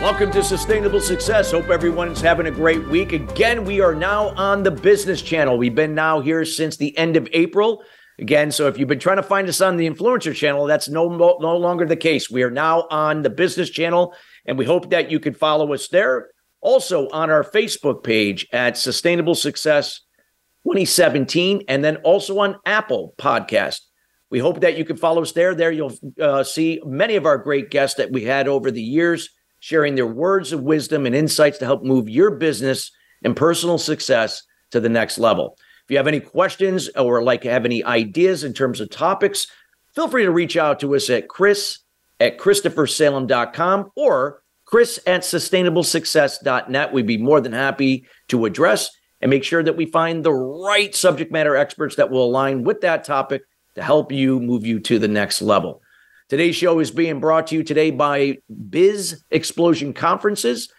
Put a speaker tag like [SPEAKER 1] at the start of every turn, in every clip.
[SPEAKER 1] Welcome to Sustainable Success. Hope everyone's having a great week. Again, we are now on the business channel. We've been now here since the end of April. Again, so if you've been trying to find us on the influencer channel, that's no no longer the case. We are now on the business channel, and we hope that you can follow us there. Also on our Facebook page at Sustainable Success 2017, and then also on Apple Podcast. We hope that you can follow us there. There you'll uh, see many of our great guests that we had over the years sharing their words of wisdom and insights to help move your business and personal success to the next level. If you have any questions or like have any ideas in terms of topics, feel free to reach out to us at chris at christophersalem.com or chris at sustainablesuccess.net. We'd be more than happy to address and make sure that we find the right subject matter experts that will align with that topic to help you move you to the next level. Today's show is being brought to you today by Biz Explosion Conferences.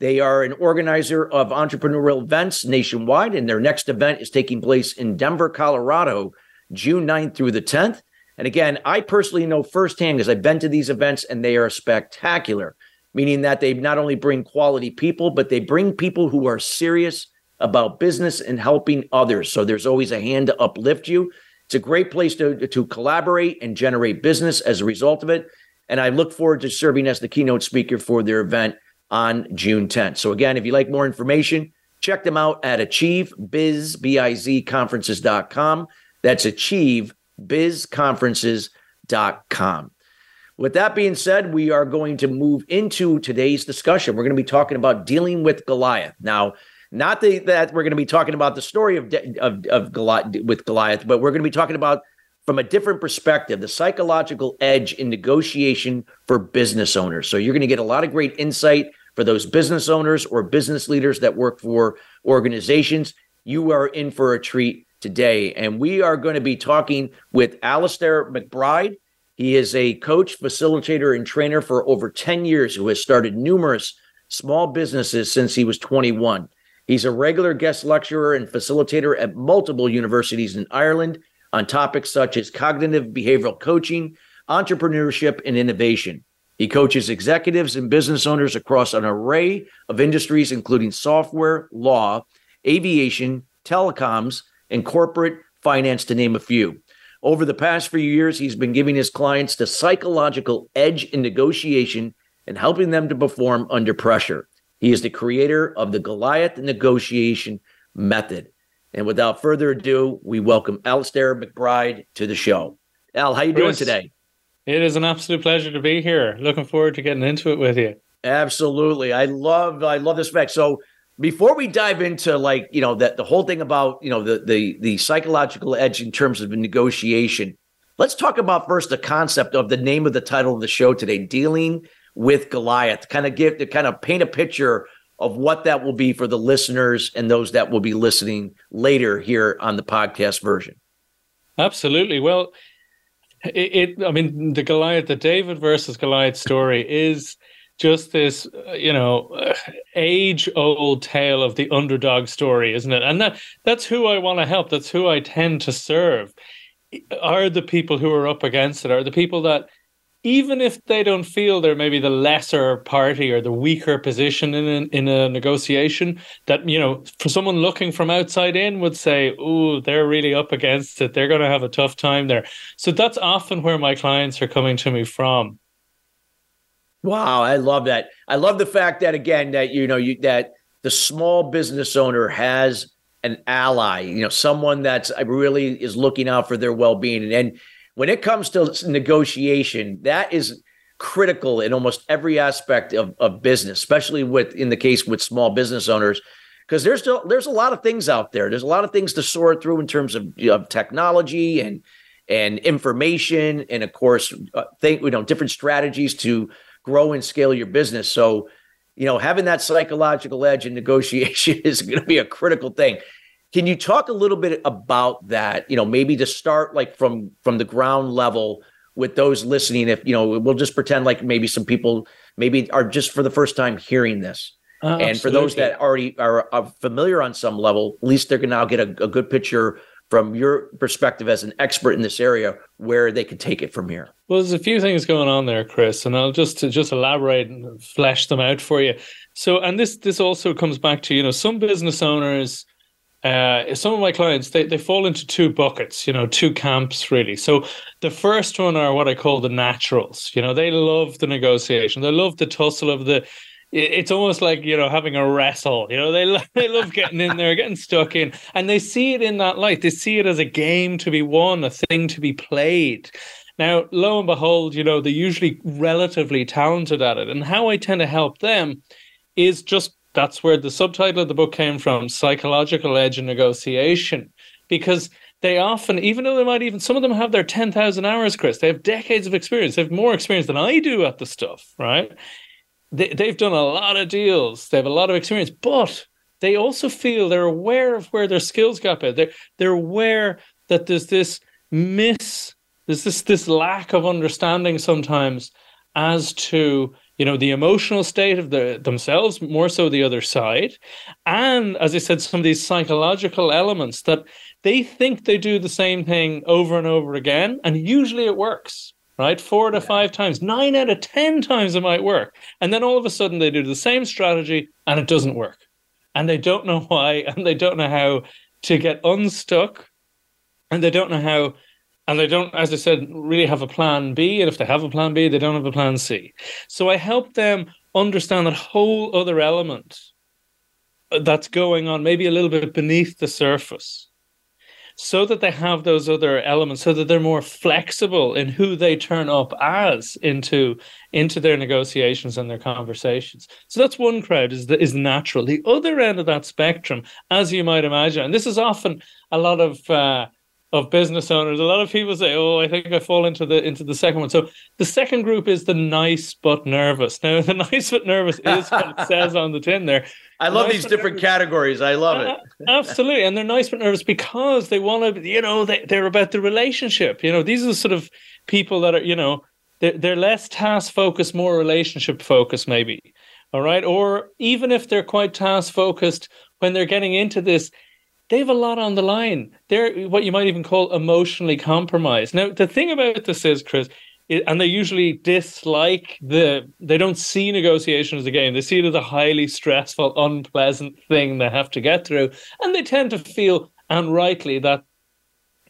[SPEAKER 1] They are an organizer of entrepreneurial events nationwide, and their next event is taking place in Denver, Colorado, June 9th through the 10th. And again, I personally know firsthand because I've been to these events and they are spectacular, meaning that they not only bring quality people, but they bring people who are serious about business and helping others. So there's always a hand to uplift you. It's a great place to, to collaborate and generate business as a result of it. And I look forward to serving as the keynote speaker for their event on June 10th. So again, if you like more information, check them out at achievebizconferences.com. B-I-Z conferences.com. That's achievebizconferences.com. With that being said, we are going to move into today's discussion. We're going to be talking about dealing with Goliath. Now, not the, that we're going to be talking about the story of, of, of Goliath with Goliath, but we're going to be talking about from a different perspective the psychological edge in negotiation for business owners. So you're going to get a lot of great insight for those business owners or business leaders that work for organizations. You are in for a treat today. And we are going to be talking with Alistair McBride. He is a coach, facilitator, and trainer for over 10 years who has started numerous small businesses since he was 21. He's a regular guest lecturer and facilitator at multiple universities in Ireland on topics such as cognitive behavioral coaching, entrepreneurship, and innovation. He coaches executives and business owners across an array of industries, including software, law, aviation, telecoms, and corporate finance, to name a few. Over the past few years, he's been giving his clients the psychological edge in negotiation and helping them to perform under pressure. He is the creator of the Goliath negotiation method. And without further ado, we welcome Alistair McBride to the show. Al, how are you doing today?
[SPEAKER 2] It is an absolute pleasure to be here. Looking forward to getting into it with you.
[SPEAKER 1] Absolutely. I love I love this fact. So before we dive into like, you know, that the whole thing about, you know, the the the psychological edge in terms of negotiation, let's talk about first the concept of the name of the title of the show today, dealing with Goliath, kind of give to kind of paint a picture of what that will be for the listeners and those that will be listening later here on the podcast version.
[SPEAKER 2] Absolutely. Well, it, it I mean, the Goliath, the David versus Goliath story is just this, you know, age old tale of the underdog story, isn't it? And that that's who I want to help. That's who I tend to serve. Are the people who are up against it? Are the people that even if they don't feel they're maybe the lesser party or the weaker position in a, in a negotiation, that you know, for someone looking from outside in would say, "Oh, they're really up against it. They're going to have a tough time there." So that's often where my clients are coming to me from.
[SPEAKER 1] Wow, I love that. I love the fact that again that you know you that the small business owner has an ally, you know, someone that's uh, really is looking out for their well-being and, and when it comes to negotiation, that is critical in almost every aspect of, of business, especially with in the case with small business owners, because there's still there's a lot of things out there. There's a lot of things to sort through in terms of, of technology and and information, and of course, uh, think you know different strategies to grow and scale your business. So, you know, having that psychological edge in negotiation is going to be a critical thing. Can you talk a little bit about that? You know, maybe to start like from from the ground level with those listening. If you know, we'll just pretend like maybe some people maybe are just for the first time hearing this. Uh, and for those that already are, are, familiar on some level, at least they're going to now get a, a good picture from your perspective as an expert in this area where they could take it from here
[SPEAKER 2] well there's a few things going on there chris and i'll just just elaborate and flesh them out for you so and this this also comes back to you know some business owners uh, some of my clients they, they fall into two buckets you know two camps really. So the first one are what i call the naturals. You know they love the negotiation. They love the tussle of the it's almost like you know having a wrestle. You know they they love getting in there getting stuck in and they see it in that light. They see it as a game to be won a thing to be played. Now lo and behold you know they're usually relatively talented at it and how i tend to help them is just that's where the subtitle of the book came from psychological edge in negotiation because they often, even though they might even, some of them have their 10,000 hours, Chris, they have decades of experience. They have more experience than I do at the stuff, right? they, they've done a lot of deals. They have a lot of experience, but they also feel they're aware of where their skills gap is. They're they're aware that there's this miss, there's this this lack of understanding sometimes as to you know the emotional state of the themselves, more so the other side, and as I said, some of these psychological elements that they think they do the same thing over and over again, and usually it works right? Four to yeah. five times, nine out of 10 times it might work. And then all of a sudden they do the same strategy and it doesn't work. And they don't know why and they don't know how to get unstuck and they don't know how. And they don't, as I said, really have a plan B. And if they have a plan B, they don't have a plan C. So I help them understand that whole other element that's going on, maybe a little bit beneath the surface so that they have those other elements so that they're more flexible in who they turn up as into into their negotiations and their conversations so that's one crowd is is natural the other end of that spectrum as you might imagine and this is often a lot of uh, of business owners. A lot of people say, "Oh, I think I fall into the into the second one." So the second group is the nice but nervous. Now, the nice but nervous is what it says on the tin there.
[SPEAKER 1] I love nice these different nervous. categories. I love it.
[SPEAKER 2] Uh, absolutely, and they're nice but nervous because they want to. You know, they they're about the relationship. You know, these are the sort of people that are. You know, they're, they're less task focused, more relationship focused, maybe. All right, or even if they're quite task focused, when they're getting into this, they have a lot on the line. They're what you might even call emotionally compromised. Now, the thing about this is, Chris, and they usually dislike the they don't see negotiation as a game they see it as a highly stressful unpleasant thing they have to get through. And they tend to feel and rightly that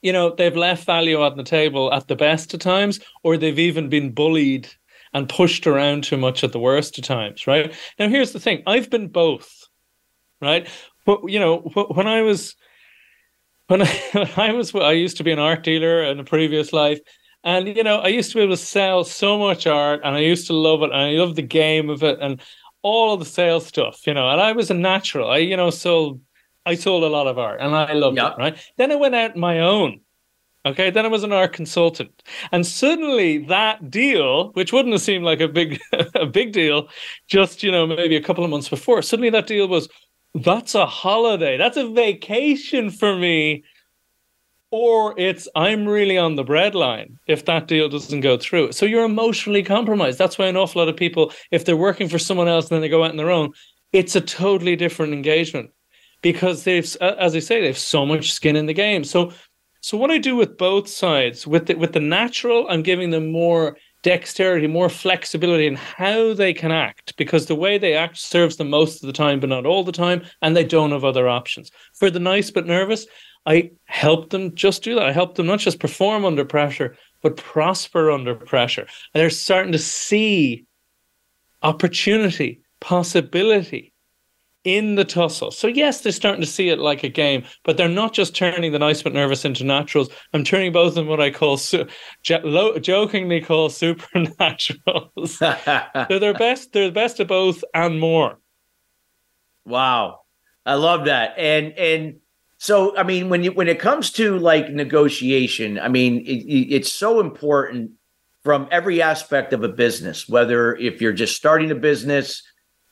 [SPEAKER 2] you know they've left value on the table at the best of times or they've even been bullied and pushed around too much at the worst of times right? Now here's the thing. I've been both right but you know, when I was when I, when I was I used to be an art dealer in a previous life, and you know, I used to be able to sell so much art, and I used to love it, and I loved the game of it, and all of the sales stuff, you know. And I was a natural. I you know sold I sold a lot of art, and I loved yep. it. Right. Then I went out on my own. Okay, then I was an art consultant, and suddenly that deal, which wouldn't have seemed like a big a big deal, just you know maybe a couple of months before, suddenly that deal was that's a holiday. That's a vacation for me. Or it's I'm really on the breadline if that deal doesn't go through. So you're emotionally compromised. That's why an awful lot of people, if they're working for someone else and then they go out on their own, it's a totally different engagement because they've, as I say, they've so much skin in the game. So, so what I do with both sides, with the, with the natural, I'm giving them more dexterity, more flexibility in how they can act because the way they act serves them most of the time, but not all the time, and they don't have other options. For the nice but nervous, I help them just do that. I help them not just perform under pressure, but prosper under pressure. And they're starting to see opportunity, possibility, in the tussle. So yes, they're starting to see it like a game, but they're not just turning the nice but nervous into naturals. I'm turning both of them what I call su- lo- jokingly call supernaturals. they're their best. They're the best of both and more.
[SPEAKER 1] Wow, I love that. And and so I mean, when you when it comes to like negotiation, I mean, it, it's so important from every aspect of a business. Whether if you're just starting a business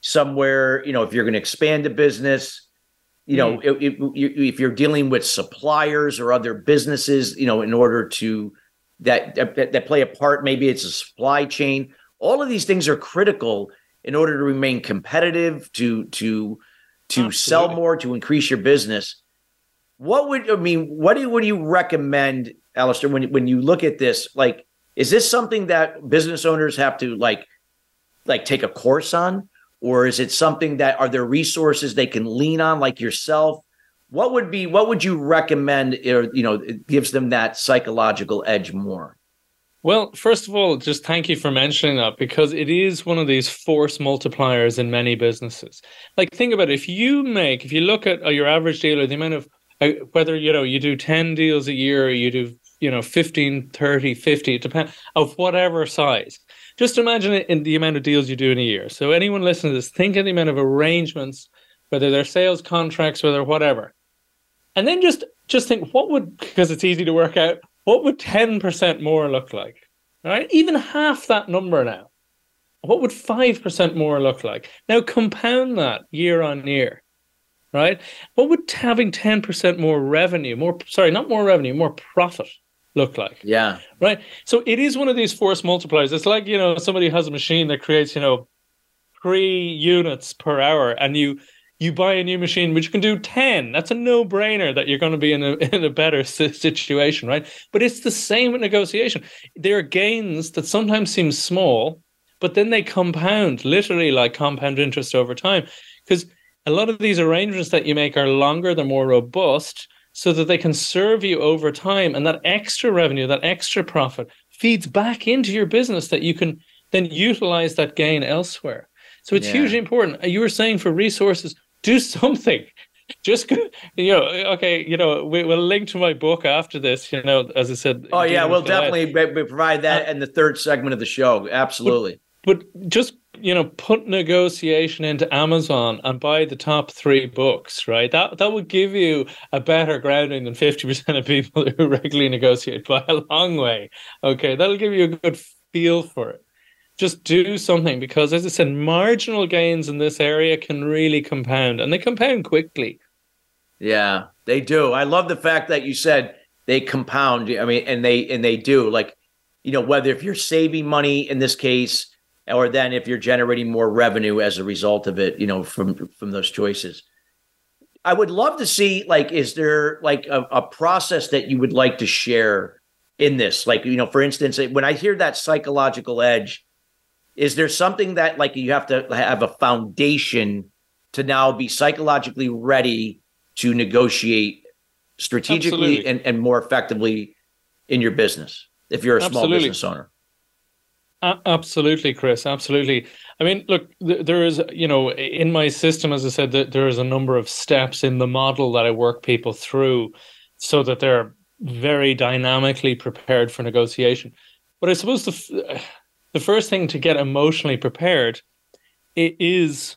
[SPEAKER 1] somewhere, you know, if you're going to expand a business, you know, mm. if, if you're dealing with suppliers or other businesses, you know, in order to that, that that play a part, maybe it's a supply chain. All of these things are critical in order to remain competitive, to to to Absolutely. sell more, to increase your business. What would I mean? What do you, would you recommend, Alistair, when when you look at this? Like, is this something that business owners have to like like take a course on? Or is it something that are there resources they can lean on like yourself? What would be what would you recommend or you know it gives them that psychological edge more?
[SPEAKER 2] Well first of all just thank you for mentioning that because it is one of these force multipliers in many businesses. Like think about it. If you make if you look at uh, your average dealer the amount of uh, whether you know you do 10 deals a year or you do you know 15 30 50 depend of whatever size just imagine it in the amount of deals you do in a year. So anyone listening to this, think of the amount of arrangements, whether they're sales contracts, whether whatever. And then just just think what would because it's easy to work out, what would 10% more look like? Right? Even half that number now. What would 5% more look like? Now compound that year on year. Right? What would having 10% more revenue, more sorry, not more revenue, more profit look like.
[SPEAKER 1] Yeah.
[SPEAKER 2] Right. So it is one of these force multipliers. It's like, you know, somebody has a machine that creates, you know, three units per hour and you you buy a new machine which can do 10 that's a no-brainer that you're going to be in a, in a better situation right but it's the same with negotiation there are gains that sometimes seem small but then they compound literally like compound interest over time because a lot of these arrangements that you make are longer they're more robust so that they can serve you over time. And that extra revenue, that extra profit feeds back into your business that you can then utilize that gain elsewhere. So it's yeah. hugely important. You were saying for resources, do something. Just you know, okay, you know, we, will link to my book after this. You know, as I said.
[SPEAKER 1] Oh yeah, we'll definitely provide that uh, in the third segment of the show. Absolutely.
[SPEAKER 2] But, but just you know, put negotiation into Amazon and buy the top three books, right? That that would give you a better grounding than fifty percent of people who regularly negotiate by a long way. Okay, that'll give you a good feel for it. Just do something because, as I said, marginal gains in this area can really compound, and they compound quickly.
[SPEAKER 1] Yeah, they do. I love the fact that you said they compound. I mean, and they and they do. Like, you know, whether if you're saving money in this case or then if you're generating more revenue as a result of it, you know, from from those choices. I would love to see like, is there like a, a process that you would like to share in this? Like, you know, for instance, when I hear that psychological edge, is there something that like you have to have a foundation to now be psychologically ready to negotiate strategically and, and more effectively in your business if you're a small business owner?
[SPEAKER 2] Absolutely, Chris. Absolutely. I mean, look, there is, you know, in my system, as I said, there is a number of steps in the model that I work people through so that they're very dynamically prepared for negotiation. But I suppose the, the first thing to get emotionally prepared is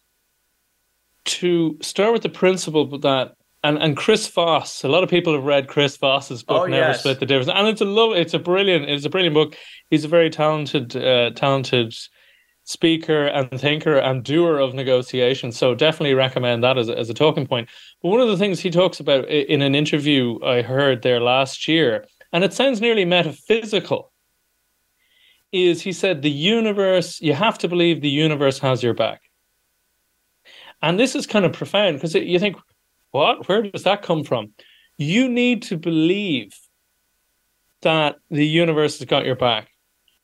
[SPEAKER 2] to start with the principle that and and Chris Voss. A lot of people have read Chris Voss's book, oh, Never yes. Split the Difference, and it's a love. It's a brilliant. It's a brilliant book. He's a very talented, uh, talented speaker and thinker and doer of negotiation. So definitely recommend that as a, as a talking point. But one of the things he talks about in an interview I heard there last year, and it sounds nearly metaphysical, is he said the universe. You have to believe the universe has your back. And this is kind of profound because you think what? Where does that come from? You need to believe that the universe has got your back.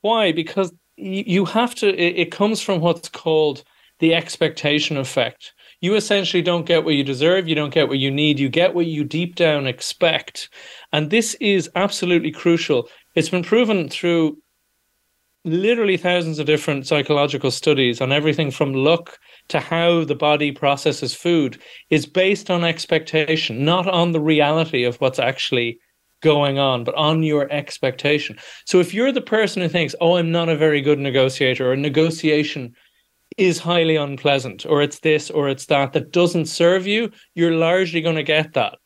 [SPEAKER 2] Why? Because you have to, it, comes from what's called the expectation effect. You essentially don't get what you deserve. You don't get what you need. You get what you deep down expect. And this is absolutely crucial. It's been proven through literally thousands of different psychological studies on everything from luck to how the body processes food is based on expectation, not on the reality of what's actually going on, but on your expectation. So if you're the person who thinks, oh, I'm not a very good negotiator, or negotiation is highly unpleasant, or it's this or it's that, that doesn't serve you, you're largely going to get that.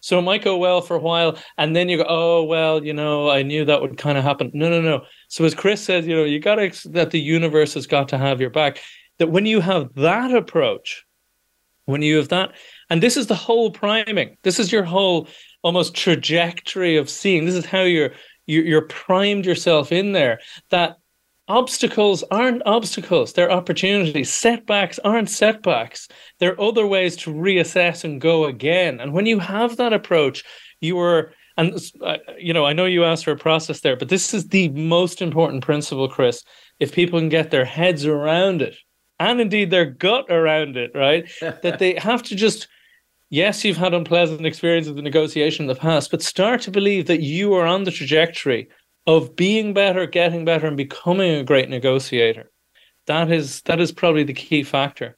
[SPEAKER 2] So it might go well for a while, and then you go, oh, well, you know, I knew that would kind of happen. No, no, no. So as Chris said, you know, you got to, that the universe has got to have your back that when you have that approach, When you have that, and this is the whole priming. This is your whole almost trajectory of seeing. This is how you're you're primed yourself in there. That obstacles aren't obstacles; they're opportunities. Setbacks aren't setbacks. They're other ways to reassess and go again. And when you have that approach, you are and uh, you know, I know you asked for a process there, but this is the most important principle, Chris. If people can get their heads around it, and indeed their gut around it, right, that they have to just yes, you've had unpleasant experiences with the negotiation in the past, but start to believe that you are on the trajectory of being better, getting better, and becoming a great negotiator. That is that is probably the key factor.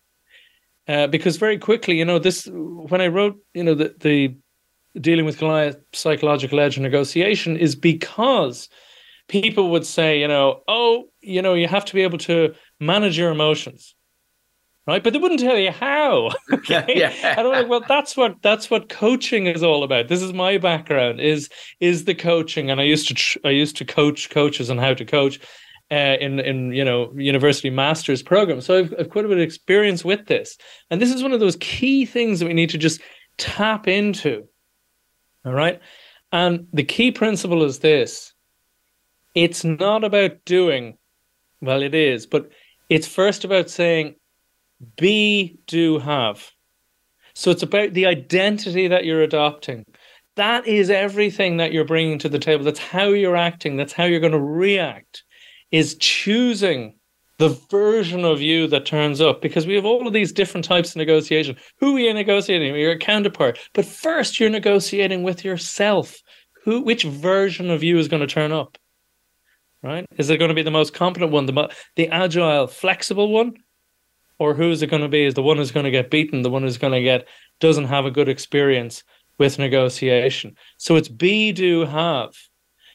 [SPEAKER 2] Uh, because very quickly, you know, this when I wrote, you know, the the dealing with Goliath psychological edge and negotiation is because people would say, you know, oh, you know, you have to be able to manage your emotions. Right. But they wouldn't tell you how. Okay. yeah. And I'm like, well, that's what that's what coaching is all about. This is my background, is is the coaching. And I used to tr- I used to coach coaches on how to coach. Uh, in in you know university masters program, so I've, I've quite a bit of experience with this, and this is one of those key things that we need to just tap into all right. And the key principle is this it's not about doing, well, it is, but it's first about saying, be, do, have. So it's about the identity that you're adopting. That is everything that you're bringing to the table. That's how you're acting. That's how you're going to react, is choosing the version of you that turns up because we have all of these different types of negotiation. Who are you negotiating? With? Your counterpart. But first you're negotiating with yourself. Who which version of you is going to turn up? Right? Is it going to be the most competent one, the the agile, flexible one? Or who is it going to be? Is the one who's going to get beaten, the one who's going to get doesn't have a good experience with negotiation. So it's be do have.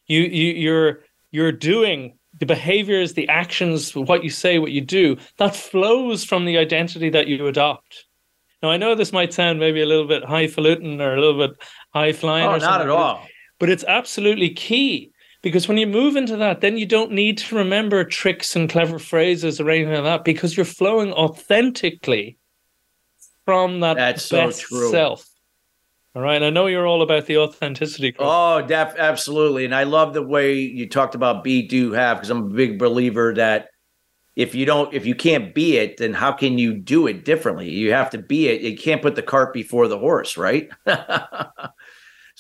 [SPEAKER 2] You you you're you're doing the behaviors, the actions, what you say, what you do, that flows from the identity that you adopt. Now, I know this might sound maybe a little bit highfalutin or a little bit high flying.
[SPEAKER 1] Oh, not at all.
[SPEAKER 2] But it's absolutely key because when you move into that, then you don't need to remember tricks and clever phrases or anything like that because you're flowing authentically from that That's best so self. All right. I know you're all about the authenticity.
[SPEAKER 1] Chris. Oh, def- absolutely. And I love the way you talked about be, do, have, because I'm a big believer that if you don't, if you can't be it, then how can you do it differently? You have to be it. You can't put the cart before the horse, right?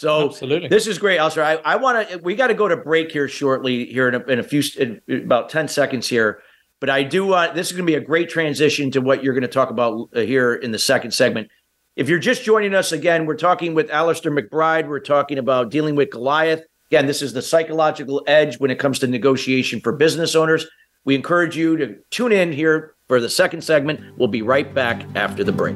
[SPEAKER 1] so
[SPEAKER 2] absolutely.
[SPEAKER 1] This is great, Alistair. I, I want to, we got to go to break here shortly, here in a, in a few, in about 10 seconds here. But I do want, this is going to be a great transition to what you're going to talk about uh, here in the second segment. If you're just joining us again, we're talking with Alistair McBride. We're talking about dealing with Goliath. Again, this is the psychological edge when it comes to negotiation for business owners. We encourage you to tune in here for the second segment. We'll be right back after the break.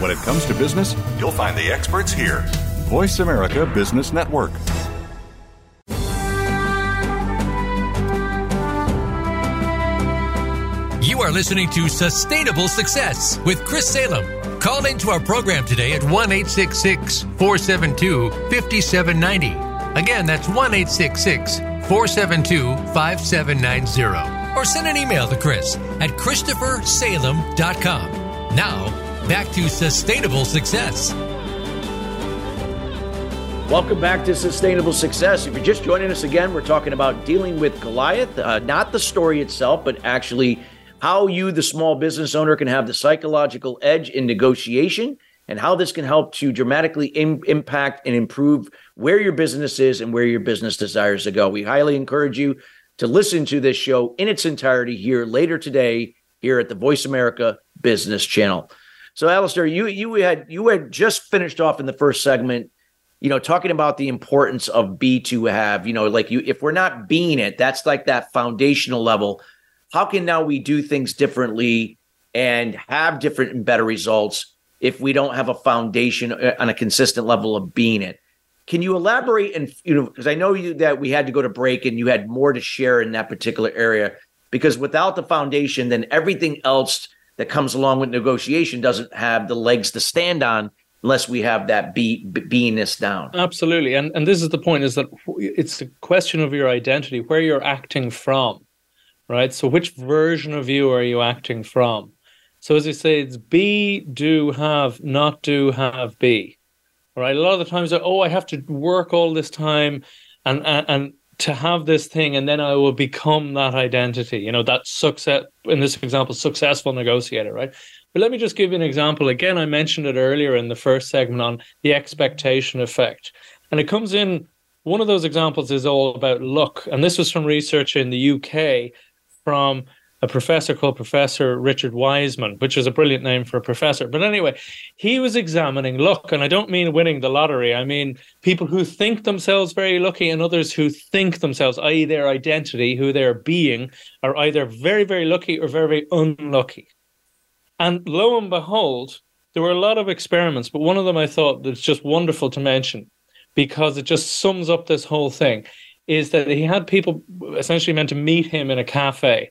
[SPEAKER 3] When it comes to business, you'll find the experts here. Voice America Business Network.
[SPEAKER 4] You are listening to Sustainable Success with Chris Salem. Call into our program today at 1 472 5790. Again, that's 1 472 5790. Or send an email to Chris at ChristopherSalem.com. Now, back to sustainable success.
[SPEAKER 1] Welcome back to Sustainable Success. If you're just joining us again, we're talking about dealing with Goliath, uh, not the story itself, but actually how you, the small business owner, can have the psychological edge in negotiation and how this can help to dramatically Im- impact and improve where your business is and where your business desires to go. We highly encourage you to listen to this show in its entirety here later today here at the Voice America Business Channel. So, Alistair, you you had you had just finished off in the first segment you know, talking about the importance of B to have, you know, like you, if we're not being it, that's like that foundational level. How can now we do things differently and have different and better results if we don't have a foundation uh, on a consistent level of being it? Can you elaborate and, you know, because I know you that we had to go to break and you had more to share in that particular area because without the foundation, then everything else that comes along with negotiation doesn't have the legs to stand on unless we have that be, beingness down.
[SPEAKER 2] Absolutely, and and this is the point: is that it's a question of your identity, where you're acting from, right? So, which version of you are you acting from? So, as you say, it's be, do, have, not do, have, be. Right. A lot of the times, oh, I have to work all this time, and, and to have this thing and then I will become that identity, you know, that success in this example, successful negotiator, right? But let me just give you an example. Again, I mentioned it earlier in the first segment on the expectation effect. And it comes in, one of those examples is all about luck. And this was from research in the UK from a professor called Professor Richard Wiseman, which is a brilliant name for a professor. But anyway, he was examining luck. And I don't mean winning the lottery. I mean people who think themselves very lucky and others who think themselves, i.e., their identity, who they're being, are either very, very lucky or very, very unlucky. And lo and behold, there were a lot of experiments, but one of them I thought that's just wonderful to mention because it just sums up this whole thing is that he had people essentially meant to meet him in a cafe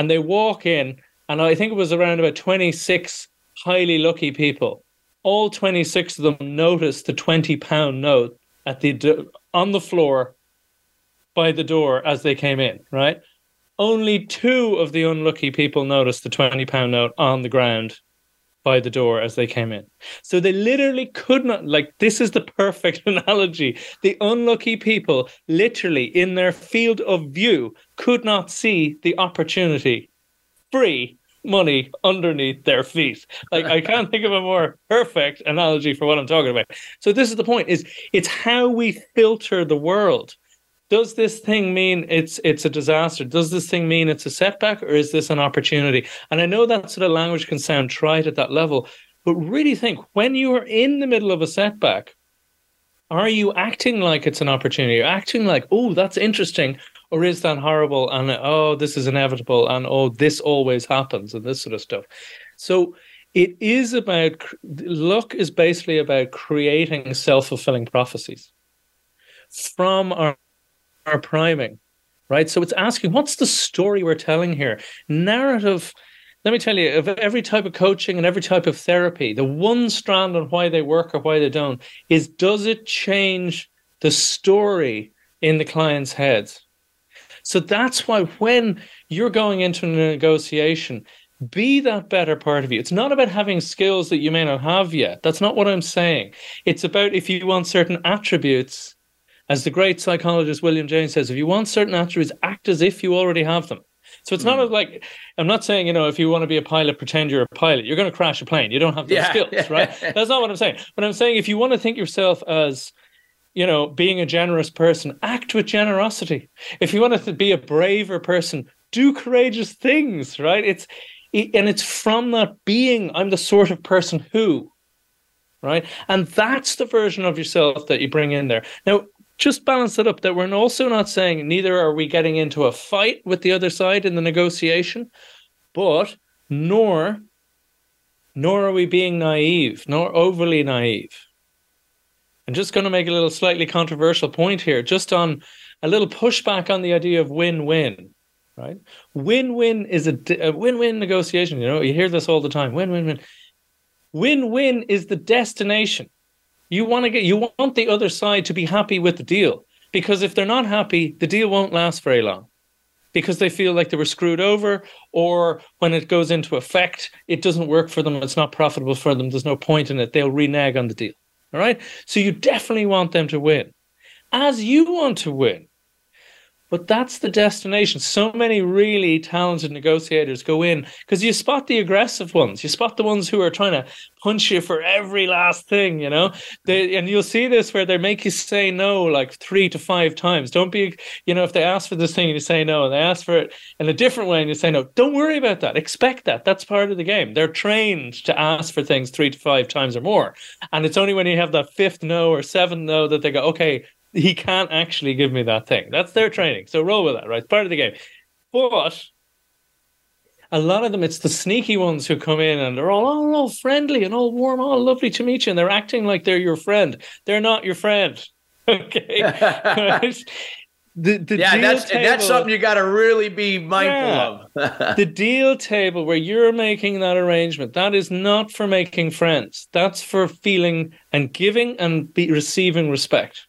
[SPEAKER 2] and they walk in and I think it was around about 26 highly lucky people. All 26 of them noticed the 20 pound note at the on the floor by the door as they came in, right? Only two of the unlucky people noticed the 20 pound note on the ground by the door as they came in. So they literally could not, like, this is the perfect analogy. The unlucky people, literally in their field of view, could not see the opportunity free money underneath their feet. Like I can't think of a more perfect analogy for what I'm talking about. So this is the point is it's how we filter the world does this thing mean it's it's a disaster? Does this thing mean it's a setback, or is this an opportunity? And I know that sort of language can sound trite at that level, but really think when you are in the middle of a setback, are you acting like it's an opportunity? You're acting like, oh, that's interesting, or is that horrible? And oh, this is inevitable, and oh, this always happens, and this sort of stuff. So it is about luck is basically about creating self-fulfilling prophecies from our our priming, right? So it's asking, what's the story we're telling here? Narrative. Let me tell you, of every type of coaching and every type of therapy, the one strand on why they work or why they don't is does it change the story in the client's head? So that's why when you're going into a negotiation, be that better part of you. It's not about having skills that you may not have yet. That's not what I'm saying. It's about if you want certain attributes as the great psychologist William James says, if you want certain attributes, act as if you already have them. So it's mm. not hmm. like I'm not saying you know if you want to be a pilot, pretend you're a pilot. You're going to crash a plane. You don't have those yeah. skills, right? That's not what I'm saying. But I'm saying if you want to think yourself as you know being a generous person, act with generosity. If you want to be a braver person, do courageous things, right? It's and it's from that being I'm the sort of person who right? And that's the version of yourself that you bring in there. Now, just balance it up that we're also not saying neither are we getting into a fight with the other side in the negotiation, but nor nor are we being naive, nor overly naive. I'm just going to make a little slightly controversial point here, just on a little pushback on the idea of win-win. Right? Win-win is a, a win-win negotiation. You know, you hear this all the time. Win-win-win. Win-win is the destination you want to get you want the other side to be happy with the deal because if they're not happy, the deal won't last very long. because they feel like they were screwed over, or when it goes into effect, it doesn't work for them, it's not profitable for them, there's no point in it, they'll renege on the deal. All right. So you definitely want them to win, as you want to win. But that's the destination. So many really talented negotiators go in because you spot the aggressive ones. You spot the ones who are trying to punch you for every last thing, you know. They, and you'll see this where they make you say no like three to five times. Don't be, you know, if they ask for this thing and you say no, and they ask for it in a different way and you say no. Don't worry about that. Expect that. That's part of the game. They're trained to ask for things three to five times or more. And it's only when you have that fifth no or seventh no that they go, okay, he can't actually give me that thing. That's their training. So roll with that, right? It's part of the game. But a lot of them, it's the sneaky ones who come in and they're all, oh, all, all friendly and all warm, all lovely to meet you. And they're acting like they're your friend. They're not your friend. Okay.
[SPEAKER 1] The, the yeah, that's table, that's something you got to really be mindful
[SPEAKER 2] yeah, of. the deal table where you're making that arrangement, that is not for making friends. That's for feeling and giving and be receiving respect.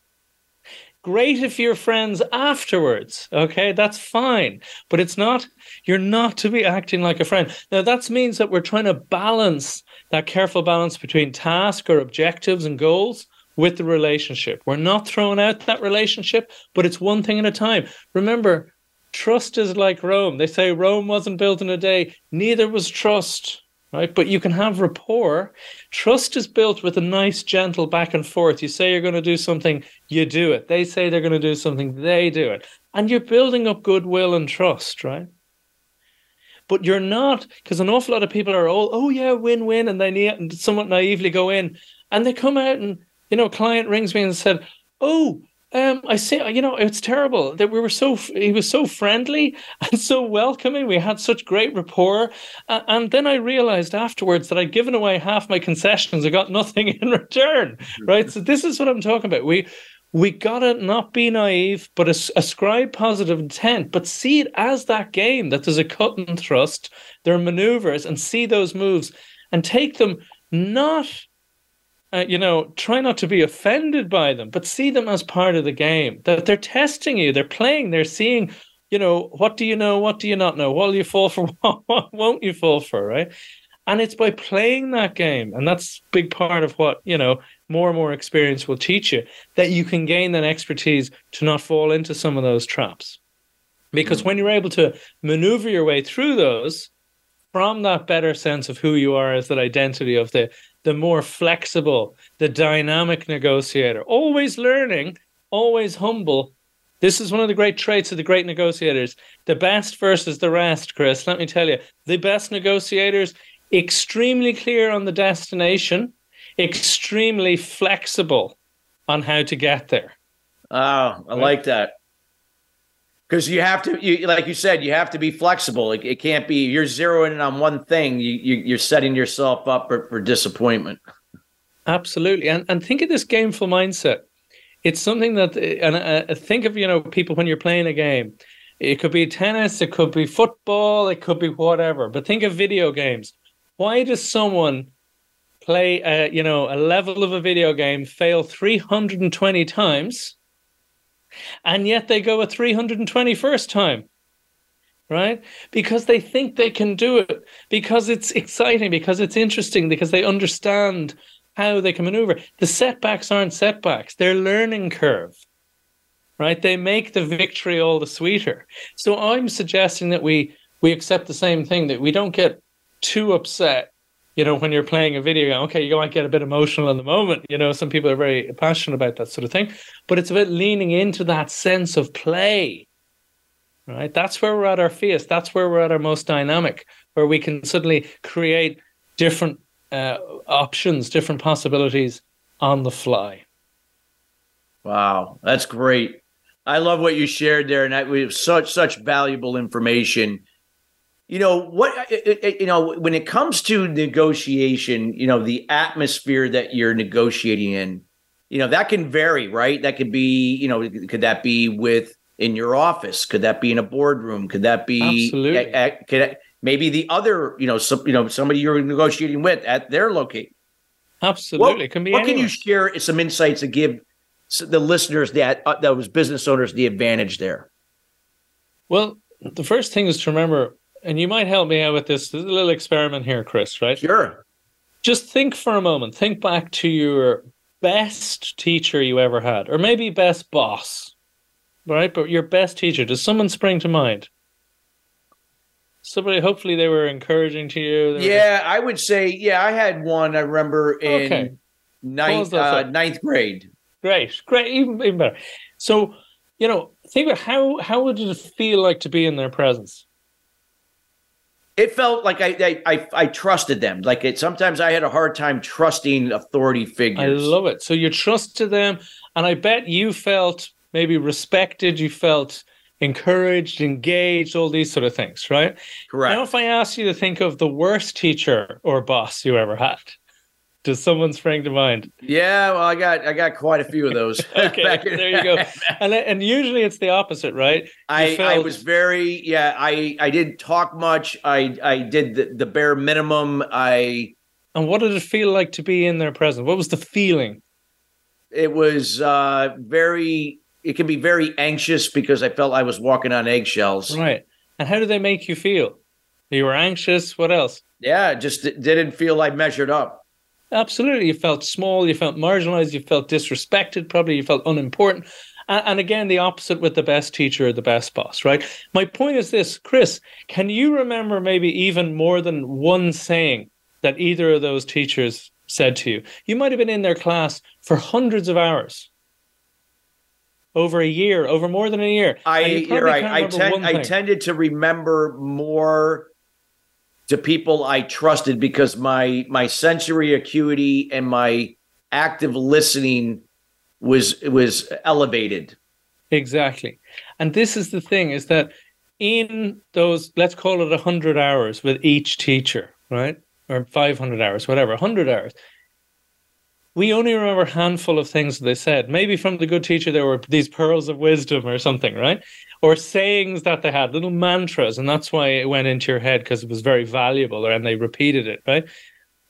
[SPEAKER 2] Great if you're friends afterwards. Okay, that's fine. But it's not, you're not to be acting like a friend. Now, that means that we're trying to balance that careful balance between task or objectives and goals with the relationship. We're not throwing out that relationship, but it's one thing at a time. Remember, trust is like Rome. They say Rome wasn't built in a day, neither was trust right? But you can have rapport. Trust is built with a nice, gentle back and forth. You say you're going to do something, you do it. They say they're going to do something, they do it. And you're building up goodwill and trust, right? But you're not, because an awful lot of people are all, oh yeah, win win, and they and somewhat naively go in, and they come out and you know, a client rings me and said, "Oh, um, I say, you know, it's terrible that we were so, he was so friendly and so welcoming. We had such great rapport. Uh, and then I realized afterwards that I'd given away half my concessions. I got nothing in return. Right. So this is what I'm talking about. We, we gotta not be naive, but ascribe positive intent, but see it as that game that there's a cut and thrust, there are maneuvers, and see those moves and take them not uh, you know, try not to be offended by them, but see them as part of the game. That they're testing you, they're playing, they're seeing, you know, what do you know, what do you not know, what will you fall for, what won't you fall for, right? And it's by playing that game, and that's big part of what you know more and more experience will teach you that you can gain that expertise to not fall into some of those traps. Because when you're able to maneuver your way through those, from that better sense of who you are as that identity of the the more flexible, the dynamic negotiator, always learning, always humble. This is one of the great traits of the great negotiators. The best versus the rest, Chris. Let me tell you, the best negotiators, extremely clear on the destination, extremely flexible on how to get there.
[SPEAKER 1] Oh, I like that because you have to you, like you said you have to be flexible. It, it can't be you're zeroing in on one thing you, you are setting yourself up for, for disappointment.
[SPEAKER 2] Absolutely. And and think of this gameful mindset. It's something that and uh, think of you know people when you're playing a game. It could be tennis it could be football it could be whatever but think of video games. Why does someone play a, you know a level of a video game fail 320 times and yet they go a 321st time right? Because they think they can do it. Because it's exciting because it's interesting because they understand how they can maneuver. The setbacks aren't setbacks. They're learning curve right? They make the victory all the sweeter. So i'm suggesting that we we accept the same thing that we don't get too upset you know, when you're playing a video game, okay, you might get a bit emotional in the moment. You know, some people are very passionate about that sort of thing, but it's about leaning into that sense of play, right? That's where we're at our fierce. That's where we're at our most dynamic, where we can suddenly create different uh, options, different possibilities on the fly.
[SPEAKER 1] Wow, that's great. I love what you shared there, and that was such such valuable information you know what uh, uh, uh, you know when it comes to negotiation you know the atmosphere that you're negotiating in you know that can vary right that could be you know could that be with in your office could that be in a boardroom could that be
[SPEAKER 2] Absolutely.
[SPEAKER 1] At, at, could maybe the other you know some, you know somebody you're negotiating with at their location
[SPEAKER 2] Absolutely,
[SPEAKER 1] what,
[SPEAKER 2] can be.
[SPEAKER 1] What can you share some insights to give the listeners that uh, those business owners the advantage there?
[SPEAKER 2] Well, the first thing is to remember, and you might help me out with this. A little experiment here, Chris, right?
[SPEAKER 1] Sure.
[SPEAKER 2] Just think for a moment. Think back to your best teacher you ever had, or maybe best boss, right? But your best teacher. Does someone spring to mind? Somebody, hopefully, they were encouraging to you.
[SPEAKER 1] Yeah, I would say, yeah, I had one I remember in
[SPEAKER 2] Okay.
[SPEAKER 1] ninth, uh, ninth grade.
[SPEAKER 2] great, great, even even better. So, you know, think about how how would it feel like to be in their presence?
[SPEAKER 1] It felt like I, I I I trusted them. Like it sometimes I had a hard time trusting authority figures.
[SPEAKER 2] I love it. So you trusted them, and I bet you felt maybe respected. You felt encouraged, engaged, all these sort of things, right?
[SPEAKER 1] Correct.
[SPEAKER 2] Now, if I ask you to think of the worst teacher or boss you ever had, does someone spring to mind?
[SPEAKER 1] Yeah, well, I got I got quite a few of those.
[SPEAKER 2] Okay, there you go. And and usually it's the opposite, right? You
[SPEAKER 1] I, I
[SPEAKER 2] felt-
[SPEAKER 1] was very yeah. I I didn't talk much. I I did the, the bare minimum. I
[SPEAKER 2] And what did it feel like to be in their presence? What was the feeling?
[SPEAKER 1] it was uh very. It can be very anxious because I felt I was walking on eggshells.
[SPEAKER 2] Right. And how did they make you feel? You were anxious. What else?
[SPEAKER 1] Yeah, just didn't feel I measured up.
[SPEAKER 2] Absolutely. You felt small, you felt marginalized, you felt disrespected, probably you felt unimportant. And, and again, the opposite with the best teacher or the best boss, right? My point is this, Chris, can you remember maybe even more than one saying that either of those teachers said to you? You might have been in their class for hundreds of hours. Over a year, over more than a year.
[SPEAKER 1] I
[SPEAKER 2] you
[SPEAKER 1] you're right. I
[SPEAKER 2] one
[SPEAKER 1] I tended to remember more to people I trusted because my my sensory acuity and my active listening was was elevated.
[SPEAKER 2] Exactly. And this is the thing is that in those, let's call it 100 hours with each teacher, right? Or 500 hours, whatever, 100 hours. We only remember a handful of things they said. Maybe from the good teacher, there were these pearls of wisdom or something, right? Or sayings that they had, little mantras. And that's why it went into your head because it was very valuable and they repeated it, right?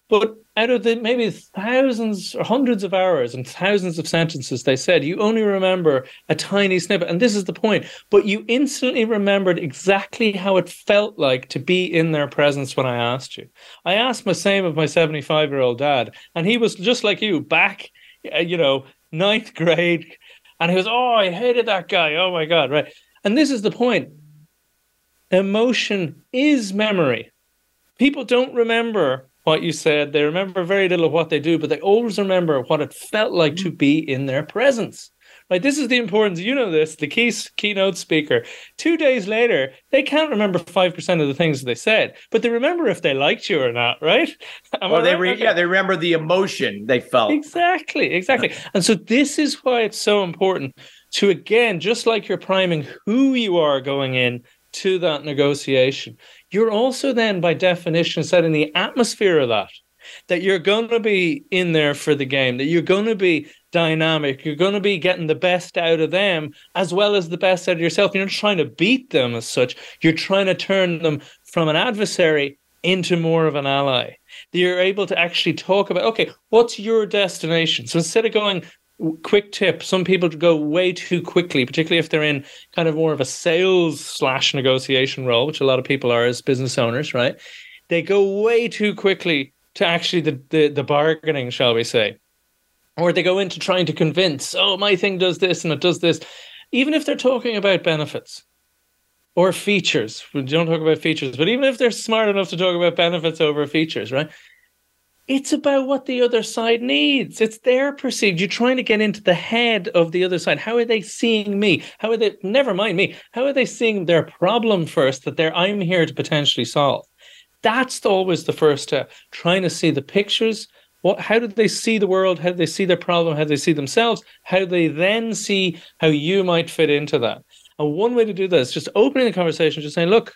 [SPEAKER 2] But out of the maybe thousands or hundreds of hours and thousands of sentences they said, you only remember a tiny snippet. And this is the point. But you instantly remembered exactly how it felt like to be in their presence when I asked you. I asked the same of my 75 year old dad, and he was just like you, back, uh, you know, ninth grade. And he was, oh, I hated that guy. Oh my God. Right. And this is the point emotion is memory. People don't remember what you said. They remember very little of what they do, but they always remember what it felt like to mm-hmm. be in their presence. Right. This is the importance. You know this. The key keynote speaker. Two days later, they can't remember five percent of the things that they said, but they remember if they liked you or not. Right? Am
[SPEAKER 1] Well, they re- yeah they remember the emotion they felt.
[SPEAKER 2] Exactly, exactly. And so this is why it's so important to again, just like you're priming who you are going in to that negotiation, you're also then by definition setting the atmosphere of that. That you're going to be in there for the game, that you're going to be dynamic, you're going to be getting the best out of them as well as the best out of yourself. You're not trying to beat them as such, you're trying to turn them from an adversary into more of an ally That you're able to actually talk about okay what's your destination so instead of going quick tip some people go way too quickly particularly if they're in kind of more of a sales slash negotiation role which a lot of people are as business owners right they go way too quickly to actually the the, the bargaining shall we say or they go into trying to convince oh my thing does this and it does this even if they're talking about benefits or features. We don't talk about features, but even if they're smart enough to talk about benefits over features, right? It's about what the other side needs. It's their perceived. You're trying to get into the head of the other side. How are they seeing me? How are they, never mind me, how are they seeing their problem first that they're, I'm here to potentially solve? That's always the first step. Trying to see the pictures. What, how do they see the world? How do they see their problem? How do they see themselves? How do they then see how you might fit into that? And one way to do that is just opening the conversation, just saying, look,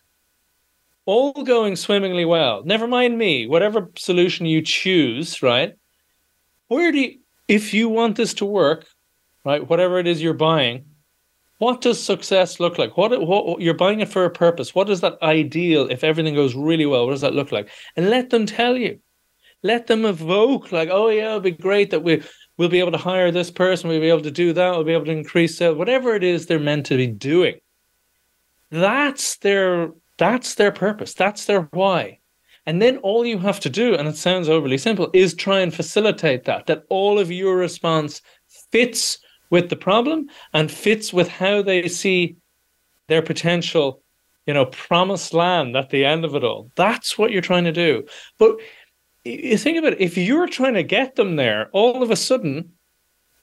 [SPEAKER 2] all going swimmingly well. Never mind me, whatever solution you choose, right? Where do you, if you want this to work, right, whatever it is you're buying, what does success look like? What, what you're buying it for a purpose. What is that ideal if everything goes really well? What does that look like? And let them tell you. Let them evoke, like, oh yeah, it'll be great that we we'll be able to hire this person, we'll be able to do that, we'll be able to increase sales, whatever it is they're meant to be doing. That's their that's their purpose. That's their why. And then all you have to do, and it sounds overly simple, is try and facilitate that, that all of your response fits with the problem and fits with how they see their potential, you know, promised land at the end of it all. That's what you're trying to do. But you think about it, if you're trying to get them there, all of a sudden,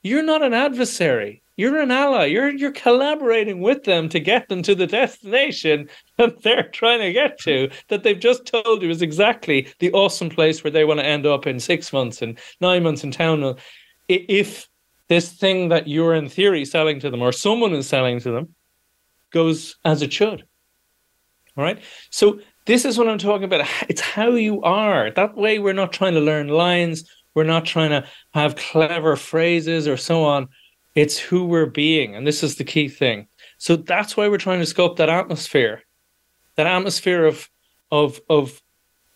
[SPEAKER 2] you're not an adversary. You're an ally. You're you're collaborating with them to get them to the destination that they're trying to get to. That they've just told you is exactly the awesome place where they want to end up in six months and nine months in town. If this thing that you're in theory selling to them or someone is selling to them goes as it should. All right. So this is what I'm talking about. It's how you are. That way, we're not trying to learn lines. We're not trying to have clever phrases or so on it's who we're being. And this is the key thing. So that's why we're trying to sculpt that atmosphere, that atmosphere of, of, of,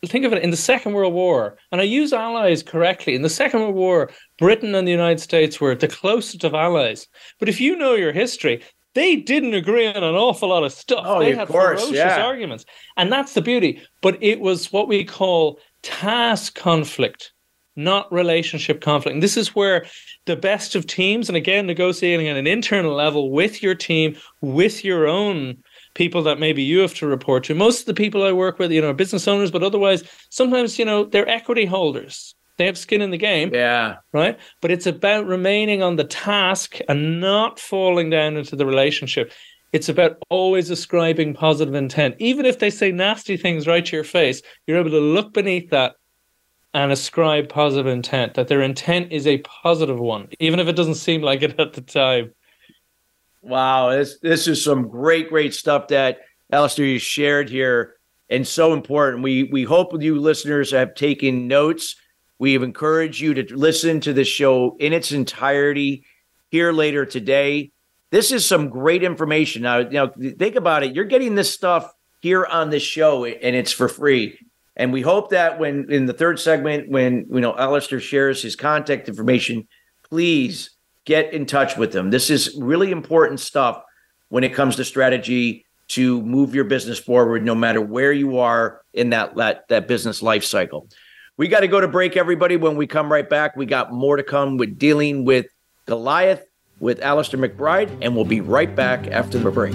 [SPEAKER 2] think of it in the Second World War, and I use allies correctly. In the Second World War, Britain and the United States were the closest of allies. But if you know your history, they didn't agree on an awful lot of stuff.
[SPEAKER 1] Oh,
[SPEAKER 2] they
[SPEAKER 1] had course,
[SPEAKER 2] ferocious
[SPEAKER 1] yeah.
[SPEAKER 2] arguments. And that's the beauty. But it was what we call task conflict not relationship conflict. And this is where the best of teams, and again, negotiating at an internal level with your team, with your own people that maybe you have to report to. Most of the people I work with, you know, are business owners, but otherwise, sometimes, you know, they're equity holders. They have skin in the game.
[SPEAKER 1] Yeah.
[SPEAKER 2] Right. But it's about remaining on the task and not falling down into the relationship. It's about always ascribing positive intent. Even if they say nasty things right to your face, you're able to look beneath that and ascribe positive intent, that their intent is a positive one, even if it doesn't seem like it at the time.
[SPEAKER 1] Wow, this this is some great, great stuff that Alistair you shared here, and so important. We we hope you listeners have taken notes. We have encouraged you to listen to the show in its entirety here later today. This is some great information. Now, you know, think about it. You're getting this stuff here on this show, and it's for free. And we hope that when in the third segment, when you know Alistair shares his contact information, please get in touch with him. This is really important stuff when it comes to strategy to move your business forward, no matter where you are in that that, that business life cycle. We got to go to break, everybody. When we come right back, we got more to come with dealing with Goliath with Alistair McBride, and we'll be right back after the break.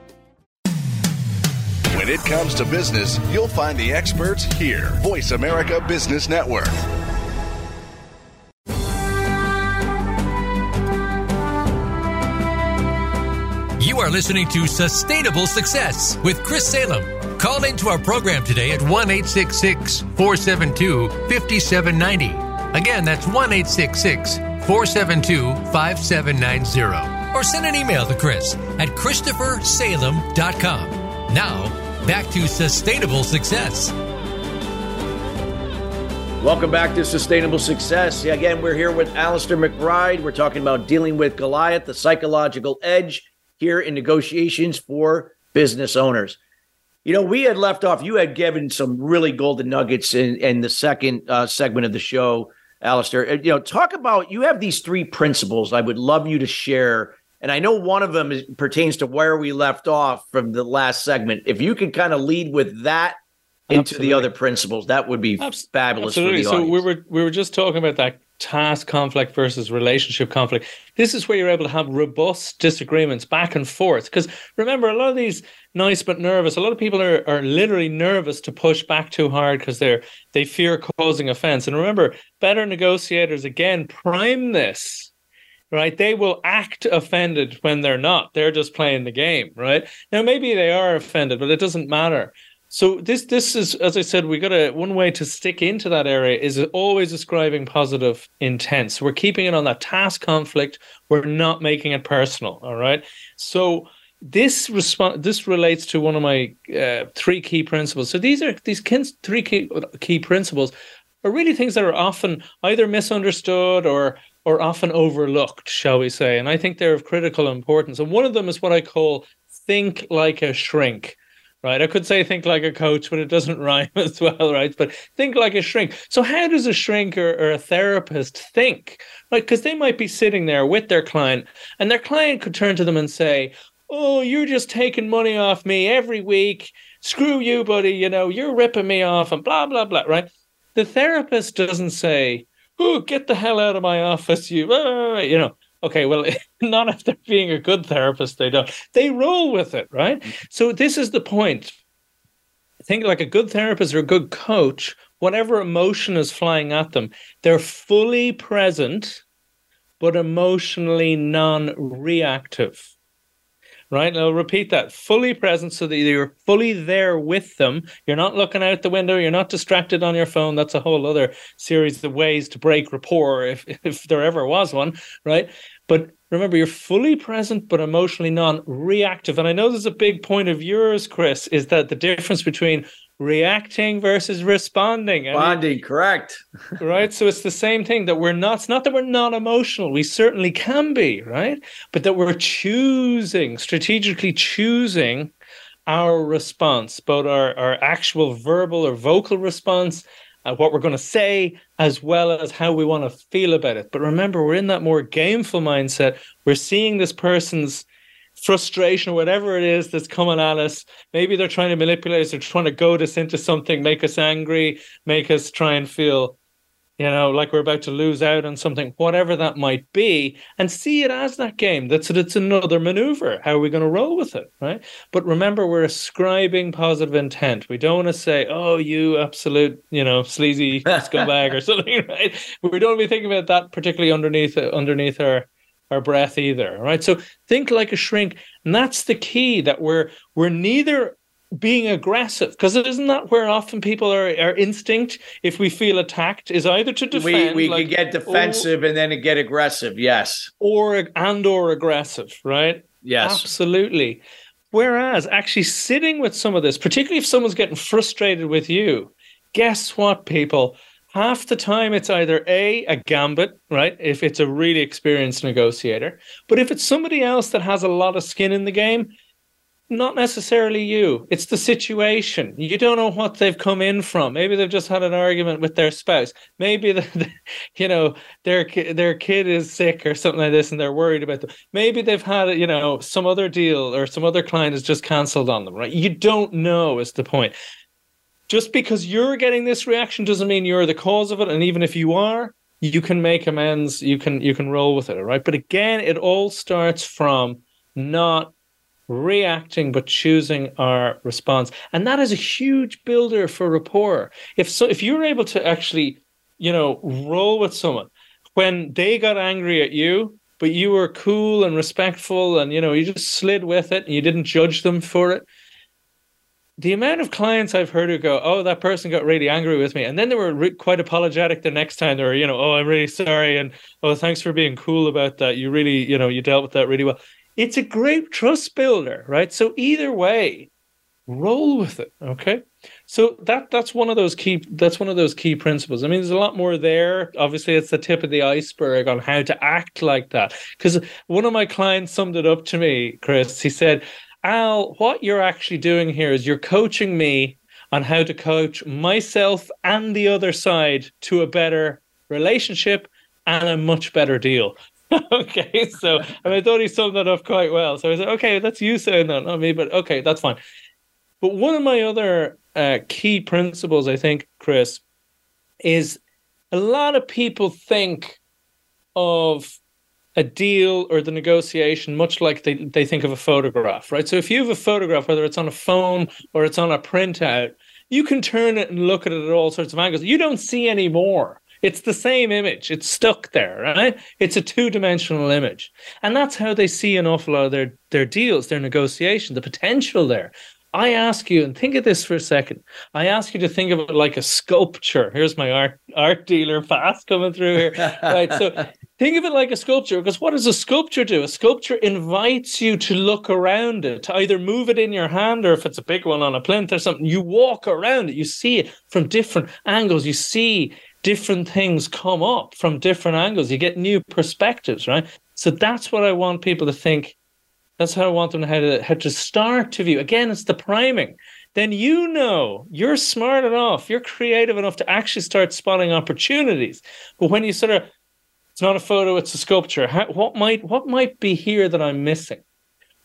[SPEAKER 3] When it comes to business, you'll find the experts here. Voice America Business Network.
[SPEAKER 4] You are listening to Sustainable Success with Chris Salem. Call into our program today at 1 472 5790. Again, that's 1 472 5790. Or send an email to Chris at ChristopherSalem.com. Now, back to Sustainable Success.
[SPEAKER 1] Welcome back to Sustainable Success. Again, we're here with Alistair McBride. We're talking about dealing with Goliath, the psychological edge here in negotiations for business owners. You know, we had left off, you had given some really golden nuggets in, in the second uh, segment of the show, Alistair. You know, talk about, you have these three principles I would love you to share. And I know one of them is, pertains to where we left off from the last segment. If you could kind of lead with that into
[SPEAKER 2] Absolutely.
[SPEAKER 1] the other principles. That would be fabulous
[SPEAKER 2] Absolutely.
[SPEAKER 1] for the
[SPEAKER 2] so
[SPEAKER 1] audience.
[SPEAKER 2] we were we were just talking about that task conflict versus relationship conflict. This is where you're able to have robust disagreements back and forth. Because remember, a lot of these nice but nervous, a lot of people are, are literally nervous to push back too hard because they're they fear causing offense. And remember, better negotiators again prime this. Right, they will act offended when they're not. They're just playing the game, right? Now, maybe they are offended, but it doesn't matter. So this this is as I said, we got a one way to stick into that area is always ascribing positive intent. So we're keeping it on that task conflict. We're not making it personal. All right. So this response this relates to one of my uh, three key principles. So these are these three key key principles are really things that are often either misunderstood or or often overlooked, shall we say? And I think they're of critical importance. And one of them is what I call think like a shrink right? I could say think like a coach, but it doesn't rhyme as well, right? But think like a shrink. So how does a shrink or, or a therapist think, right? Because they might be sitting there with their client, and their client could turn to them and say, "Oh, you're just taking money off me every week. Screw you, buddy. You know you're ripping me off, and blah blah blah." Right? The therapist doesn't say, "Oh, get the hell out of my office, you," ah, you know. Okay, well, not after being a good therapist, they don't. They roll with it, right? So this is the point. I Think like a good therapist or a good coach, whatever emotion is flying at them, they're fully present, but emotionally non-reactive. Right? And I'll repeat that. Fully present so that you're fully there with them. You're not looking out the window, you're not distracted on your phone. That's a whole other series of ways to break rapport if if there ever was one, right? But remember, you're fully present but emotionally non-reactive. And I know there's a big point of yours, Chris, is that the difference between reacting versus responding. I mean,
[SPEAKER 1] Bonding, correct.
[SPEAKER 2] right? So it's the same thing that we're not, it's not that we're not emotional. We certainly can be, right? But that we're choosing, strategically choosing our response, both our, our actual verbal or vocal response, uh, what we're going to say, as well as how we want to feel about it. But remember, we're in that more gameful mindset. We're seeing this person's frustration or whatever it is that's coming at us. Maybe they're trying to manipulate us, they're trying to goad us into something, make us angry, make us try and feel, you know, like we're about to lose out on something, whatever that might be, and see it as that game. That's it, it's another maneuver. How are we going to roll with it? Right. But remember, we're ascribing positive intent. We don't want to say, oh, you absolute, you know, sleazy scumbag or something, right? We don't want to be thinking about that particularly underneath underneath our our breath either. Right. So think like a shrink. And that's the key that we're we're neither being aggressive because it isn't that where often people are our instinct if we feel attacked is either to defend
[SPEAKER 1] we we
[SPEAKER 2] like,
[SPEAKER 1] could get defensive and then get aggressive. Yes.
[SPEAKER 2] or and or aggressive right
[SPEAKER 1] Yes.
[SPEAKER 2] absolutely whereas actually sitting with some of this particularly if someone's getting frustrated with you guess what people half the time it's either a a gambit right if it's a really experienced negotiator but if it's somebody else that has a lot of skin in the game not necessarily you. It's the situation. You don't know what they've come in from. Maybe they've just had an argument with their spouse. Maybe the, the- you know their their kid is sick or something like this and they're worried about them. Maybe they've had you know some other deal or some other client has just cancelled on them right? You don't know is the point just because you're getting this reaction doesn't mean you're the cause of it and even if you are you can make amends you can you can roll with it all right? But again it all starts from not reacting but choosing our response. And that is a huge builder for rapport. If so if you're able to actually you know roll with someone when they got angry at you but you were cool and respectful and you know you just slid with it and you didn't judge them for it the amount of clients I've heard who go, "Oh, that person got really angry with me," and then they were re- quite apologetic the next time. They were, you know, "Oh, I'm really sorry," and "Oh, thanks for being cool about that. You really, you know, you dealt with that really well." It's a great trust builder, right? So either way, roll with it, okay? So that that's one of those key that's one of those key principles. I mean, there's a lot more there. Obviously, it's the tip of the iceberg on how to act like that. Because one of my clients summed it up to me, Chris. He said, Al, what you're actually doing here is you're coaching me on how to coach myself and the other side to a better relationship and a much better deal. okay, so and I thought he summed that up quite well. So I said, okay, that's you saying that, not me, but okay, that's fine. But one of my other uh, key principles, I think, Chris, is a lot of people think of a deal or the negotiation much like they, they think of a photograph, right? So if you have a photograph, whether it's on a phone or it's on a printout, you can turn it and look at it at all sorts of angles. You don't see any more. It's the same image. It's stuck there, right? It's a two-dimensional image. And that's how they see an awful lot of their, their deals, their negotiation, the potential there. I ask you, and think of this for a second. I ask you to think of it like a sculpture. Here's my art art dealer fast coming through here. right. So think of it like a sculpture, because what does a sculpture do? A sculpture invites you to look around it, to either move it in your hand, or if it's a big one on a plinth or something, you walk around it. You see it from different angles. You see different things come up from different angles. You get new perspectives, right? So that's what I want people to think that's how I want them to how to how to start to view. Again, it's the priming. Then you know you're smart enough, you're creative enough to actually start spotting opportunities. But when you sort of, it's not a photo, it's a sculpture. How, what might what might be here that I'm missing?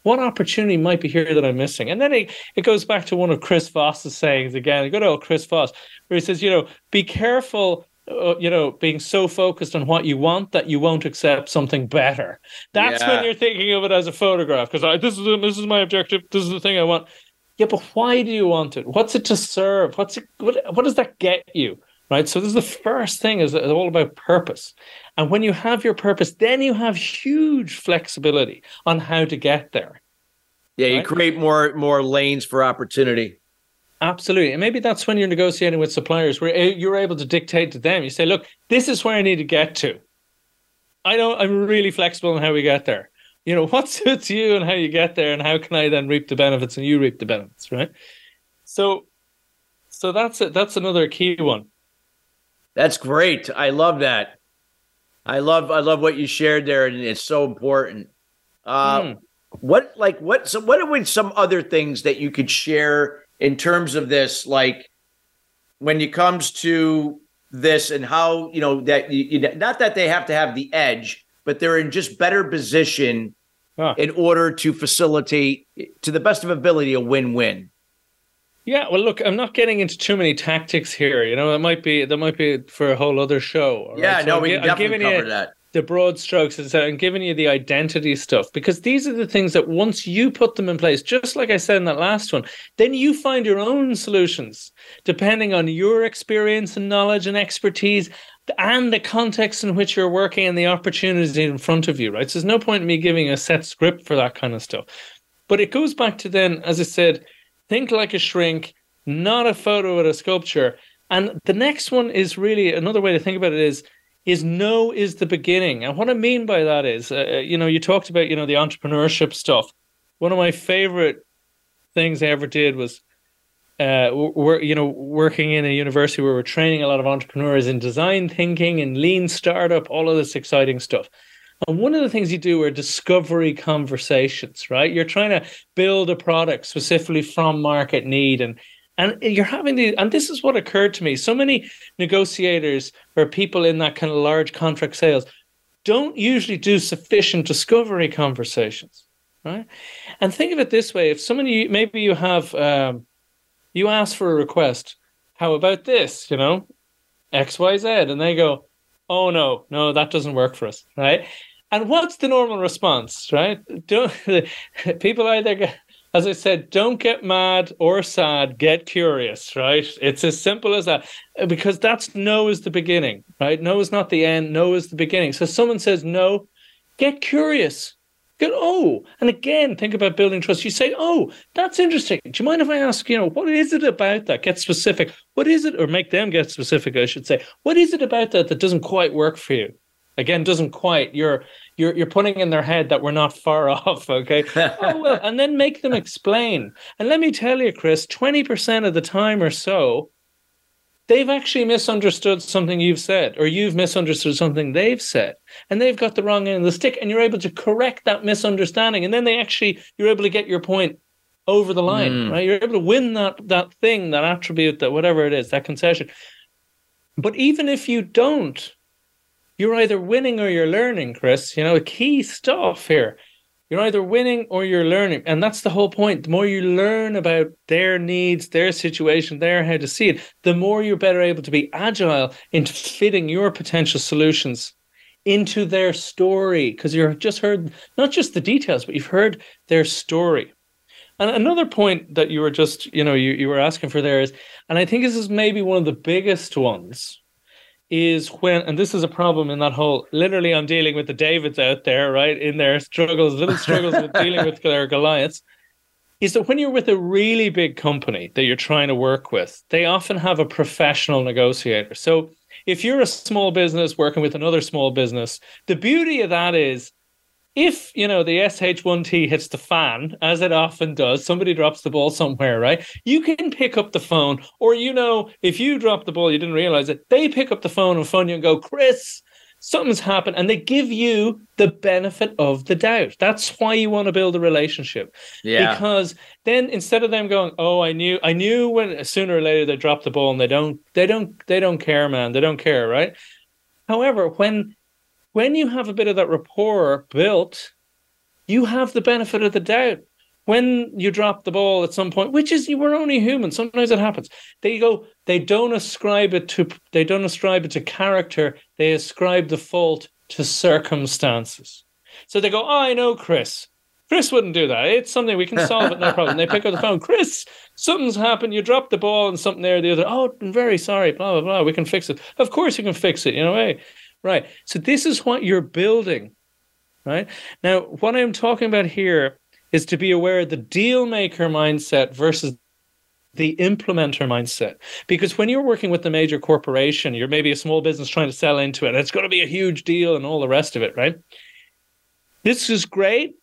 [SPEAKER 2] What opportunity might be here that I'm missing? And then it, it goes back to one of Chris Voss's sayings again. Good old Chris Voss, where he says, you know, be careful uh, you know, being so focused on what you want that you won't accept something better. That's yeah. when you're thinking of it as a photograph. Because this is this is my objective. This is the thing I want. Yeah, but why do you want it? What's it to serve? What's it? What, what does that get you? Right. So this is the first thing. Is all about purpose. And when you have your purpose, then you have huge flexibility on how to get there.
[SPEAKER 1] Yeah, you create more more lanes for opportunity.
[SPEAKER 2] Absolutely. And maybe that's when you're negotiating with suppliers where you're able to dictate to them. You say, look, this is where I need to get to. I don't I'm really flexible in how we get there. You know, what suits you and how you get there and how can I then reap the benefits and you reap the benefits, right? So so that's it. That's another key one.
[SPEAKER 1] That's great. I love that. I love I love what you shared there, and it's so important. Uh, mm. What like what? So what are some other things that you could share in terms of this, like when it comes to this and how you know that you, not that they have to have the edge, but they're in just better position huh. in order to facilitate, to the best of ability, a win-win.
[SPEAKER 2] Yeah, well, look, I'm not getting into too many tactics here. You know, it might be that might be for a whole other show.
[SPEAKER 1] Yeah, so no, we I'm, definitely cover you, that
[SPEAKER 2] the broad strokes and giving you the identity stuff because these are the things that once you put them in place, just like I said in that last one, then you find your own solutions depending on your experience and knowledge and expertise and the context in which you're working and the opportunity in front of you, right? So there's no point in me giving a set script for that kind of stuff. But it goes back to then, as I said, think like a shrink, not a photo at a sculpture. And the next one is really another way to think about it is is no is the beginning. And what I mean by that is, uh, uh you know, you talked about, you know, the entrepreneurship stuff. One of my favorite things I ever did was, uh, we're, you know, working in a university where we're training a lot of entrepreneurs in design thinking and lean startup, all of this exciting stuff. And one of the things you do are discovery conversations, right? You're trying to build a product specifically from market need and and you're having the, and this is what occurred to me. So many negotiators or people in that kind of large contract sales don't usually do sufficient discovery conversations, right? And think of it this way: if somebody, maybe you have, um, you ask for a request, how about this? You know, X, Y, Z, and they go, "Oh no, no, that doesn't work for us," right? And what's the normal response, right? Don't people either get as I said, don't get mad or sad, get curious, right? It's as simple as that. Uh, because that's no is the beginning, right? No is not the end, no is the beginning. So someone says no, get curious. Get oh, and again, think about building trust. You say, "Oh, that's interesting. Do you mind if I ask? You know, what is it about that? Get specific. What is it, or make them get specific? I should say. What is it about that that doesn't quite work for you? Again, doesn't quite. You're you're you're putting in their head that we're not far off. Okay. oh well, and then make them explain. And let me tell you, Chris, twenty percent of the time or so, they've actually misunderstood something you've said, or you've misunderstood something they've said, and they've got the wrong end of the stick, and you're able to correct that misunderstanding, and then they actually you're able to get your point over the line, mm. right? You're able to win that that thing, that attribute, that whatever it is, that concession. But even if you don't, you're either winning or you're learning, Chris. You know, key stuff here. You're either winning or you're learning. And that's the whole point. The more you learn about their needs, their situation, their how to see it, the more you're better able to be agile into fitting your potential solutions into their story. Because you've just heard not just the details, but you've heard their story. And another point that you were just, you know, you, you were asking for there is, and I think this is maybe one of the biggest ones is when, and this is a problem in that whole, literally, I'm dealing with the Davids out there, right? In their struggles, little struggles with dealing with their Goliaths, is that when you're with a really big company that you're trying to work with, they often have a professional negotiator. So if you're a small business working with another small business, the beauty of that is if you know the sh1t hits the fan as it often does somebody drops the ball somewhere right you can pick up the phone or you know if you drop the ball you didn't realize it they pick up the phone and phone you and go chris something's happened and they give you the benefit of the doubt. That's why you want to build a relationship. Yeah. Because then instead of them going oh i knew i knew when sooner or later they drop the ball and they don't they don't they don't care man they don't care right? However when when you have a bit of that rapport built, you have the benefit of the doubt. When you drop the ball at some point, which is you were only human, sometimes it happens. They go, they don't ascribe it to they don't ascribe it to character, they ascribe the fault to circumstances. So they go, Oh, I know Chris. Chris wouldn't do that. It's something we can solve it, no problem. They pick up the phone. Chris, something's happened. You dropped the ball and something there or the other. Oh, I'm very sorry. Blah blah blah. We can fix it. Of course you can fix it. You know, hey, Right. So this is what you're building. Right. Now, what I'm talking about here is to be aware of the deal maker mindset versus the implementer mindset. Because when you're working with the major corporation, you're maybe a small business trying to sell into it, it's going to be a huge deal and all the rest of it, right? This is great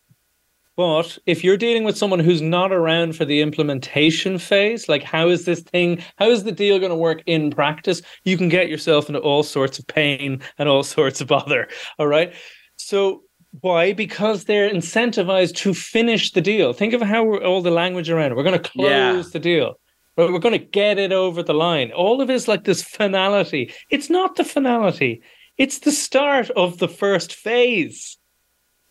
[SPEAKER 2] but if you're dealing with someone who's not around for the implementation phase, like how is this thing, how is the deal going to work in practice? You can get yourself into all sorts of pain and all sorts of bother. All right. So why? Because they're incentivized to finish the deal. Think of how all the language around it. We're going to close yeah. the deal. We're going to get it over the line. All of it is like this finality. It's not the finality. It's the start of the first phase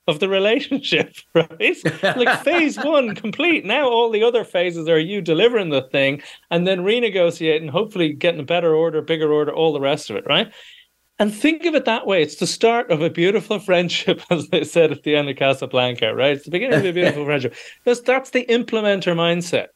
[SPEAKER 2] of the relationship, right? like phase one complete. Now all the other phases are you delivering the thing and then renegotiating, hopefully getting a better order, bigger order, all the rest of it, right? And think of it that way. It's the start of a beautiful friendship, as they said at the end of Casablanca, right? It's the beginning of a beautiful friendship. That's, that's the implementer mindset.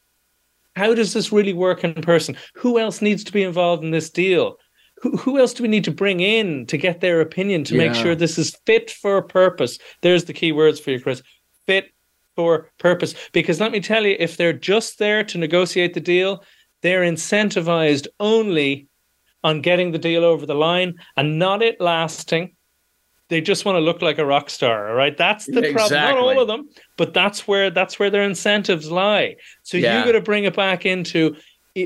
[SPEAKER 2] How does this really work in person? Who else needs to be involved in this deal? Who, who else do we need to bring in to get their opinion to yeah. make sure this is fit for purpose? There's the key words for you, Chris. Fit for purpose. Because let me tell you, if they're just there to negotiate the deal, they're incentivized only on getting the deal over the line and not it lasting. They just want to look like a rock star, right? That's the exactly. problem. Not all of them, but that's where that's where their incentives lie. So yeah. you got to bring it back into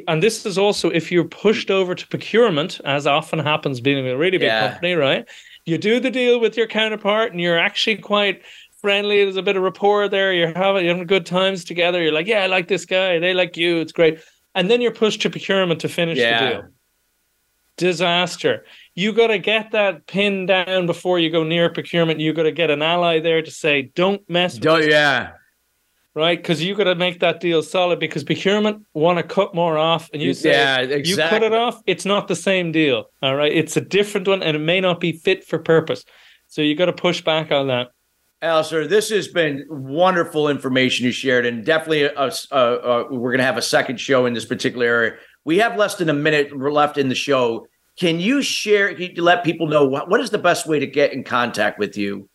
[SPEAKER 2] and this is also if you're pushed over to procurement, as often happens being a really big yeah. company, right? You do the deal with your counterpart, and you're actually quite friendly. There's a bit of rapport there. You're having, you're having good times together. You're like, yeah, I like this guy. They like you. It's great. And then you're pushed to procurement to finish yeah. the deal. Disaster. You got to get that pin down before you go near procurement. You got to get an ally there to say, don't mess.
[SPEAKER 1] Don't, yeah
[SPEAKER 2] right? Because you got to make that deal solid because procurement want to cut more off, and you say yeah, exactly. you cut it off, it's not the same deal. All right, it's a different one, and it may not be fit for purpose. So you got to push back on that.
[SPEAKER 1] Alistair, this has been wonderful information you shared, and definitely a, a, a, we're going to have a second show in this particular area. We have less than a minute left in the show. Can you share? Can you let people know what, what is the best way to get in contact with you?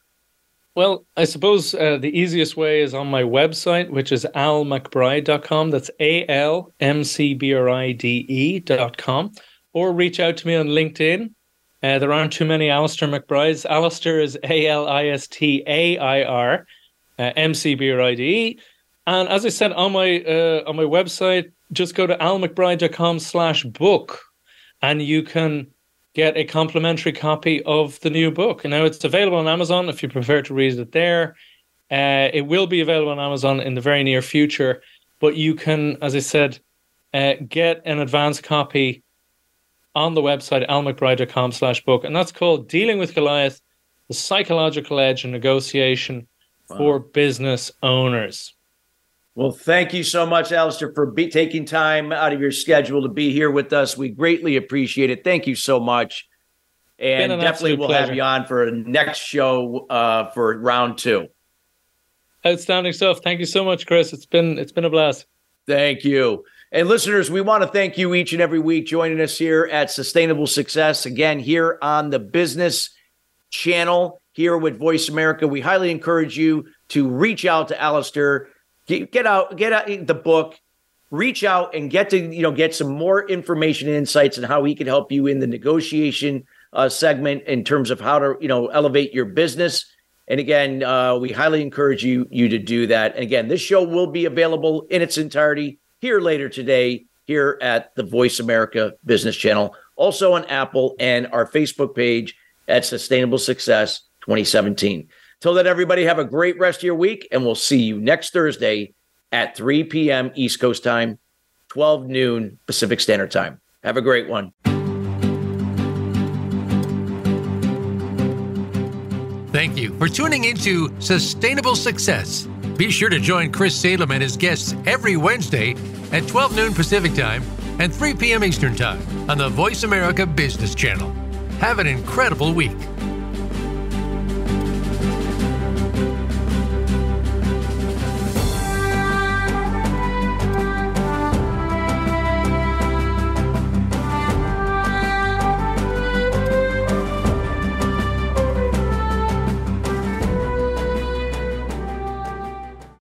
[SPEAKER 2] Well, I suppose uh, the easiest way is on my website, which is almcbride.com. That's A L M C B R I D E.com. Or reach out to me on LinkedIn. Uh, there aren't too many Alistair McBrides. Alistair is A L I S T A I R uh, M C B R I D E. And as I said on my uh, on my website, just go to almcbride.com slash book and you can get a complimentary copy of the new book. Now it's available on Amazon if you prefer to read it there. Uh, it will be available on Amazon in the very near future, but you can, as I said, uh, get an advance copy on the website almcbride.com slash book. And that's called Dealing with Goliath, the Psychological Edge in Negotiation wow. for business owners.
[SPEAKER 1] Well, thank you so much, Alistair, for be- taking time out of your schedule to be here with us. We greatly appreciate it. Thank you so much. And an definitely we'll pleasure. have you on for a next show uh, for round two.
[SPEAKER 2] Outstanding stuff. Thank you so much, Chris. It's been it's been a blast.
[SPEAKER 1] Thank you. And listeners, we want to thank you each and every week joining us here at Sustainable Success. Again, here on the business channel here with Voice America. We highly encourage you to reach out to Alistair Get, get out, get out the book, reach out and get to you know get some more information and insights on how he can help you in the negotiation uh, segment in terms of how to you know elevate your business. And again, uh, we highly encourage you you to do that. And again, this show will be available in its entirety here later today here at the Voice America Business Channel, also on Apple and our Facebook page at Sustainable Success 2017. Till then, everybody have a great rest of your week, and we'll see you next Thursday at 3 p.m. East Coast time, 12 noon Pacific Standard Time. Have a great one.
[SPEAKER 4] Thank you for tuning into Sustainable Success. Be sure to join Chris Salem and his guests every Wednesday at 12 noon Pacific Time and 3 p.m. Eastern Time on the Voice America Business Channel. Have an incredible week.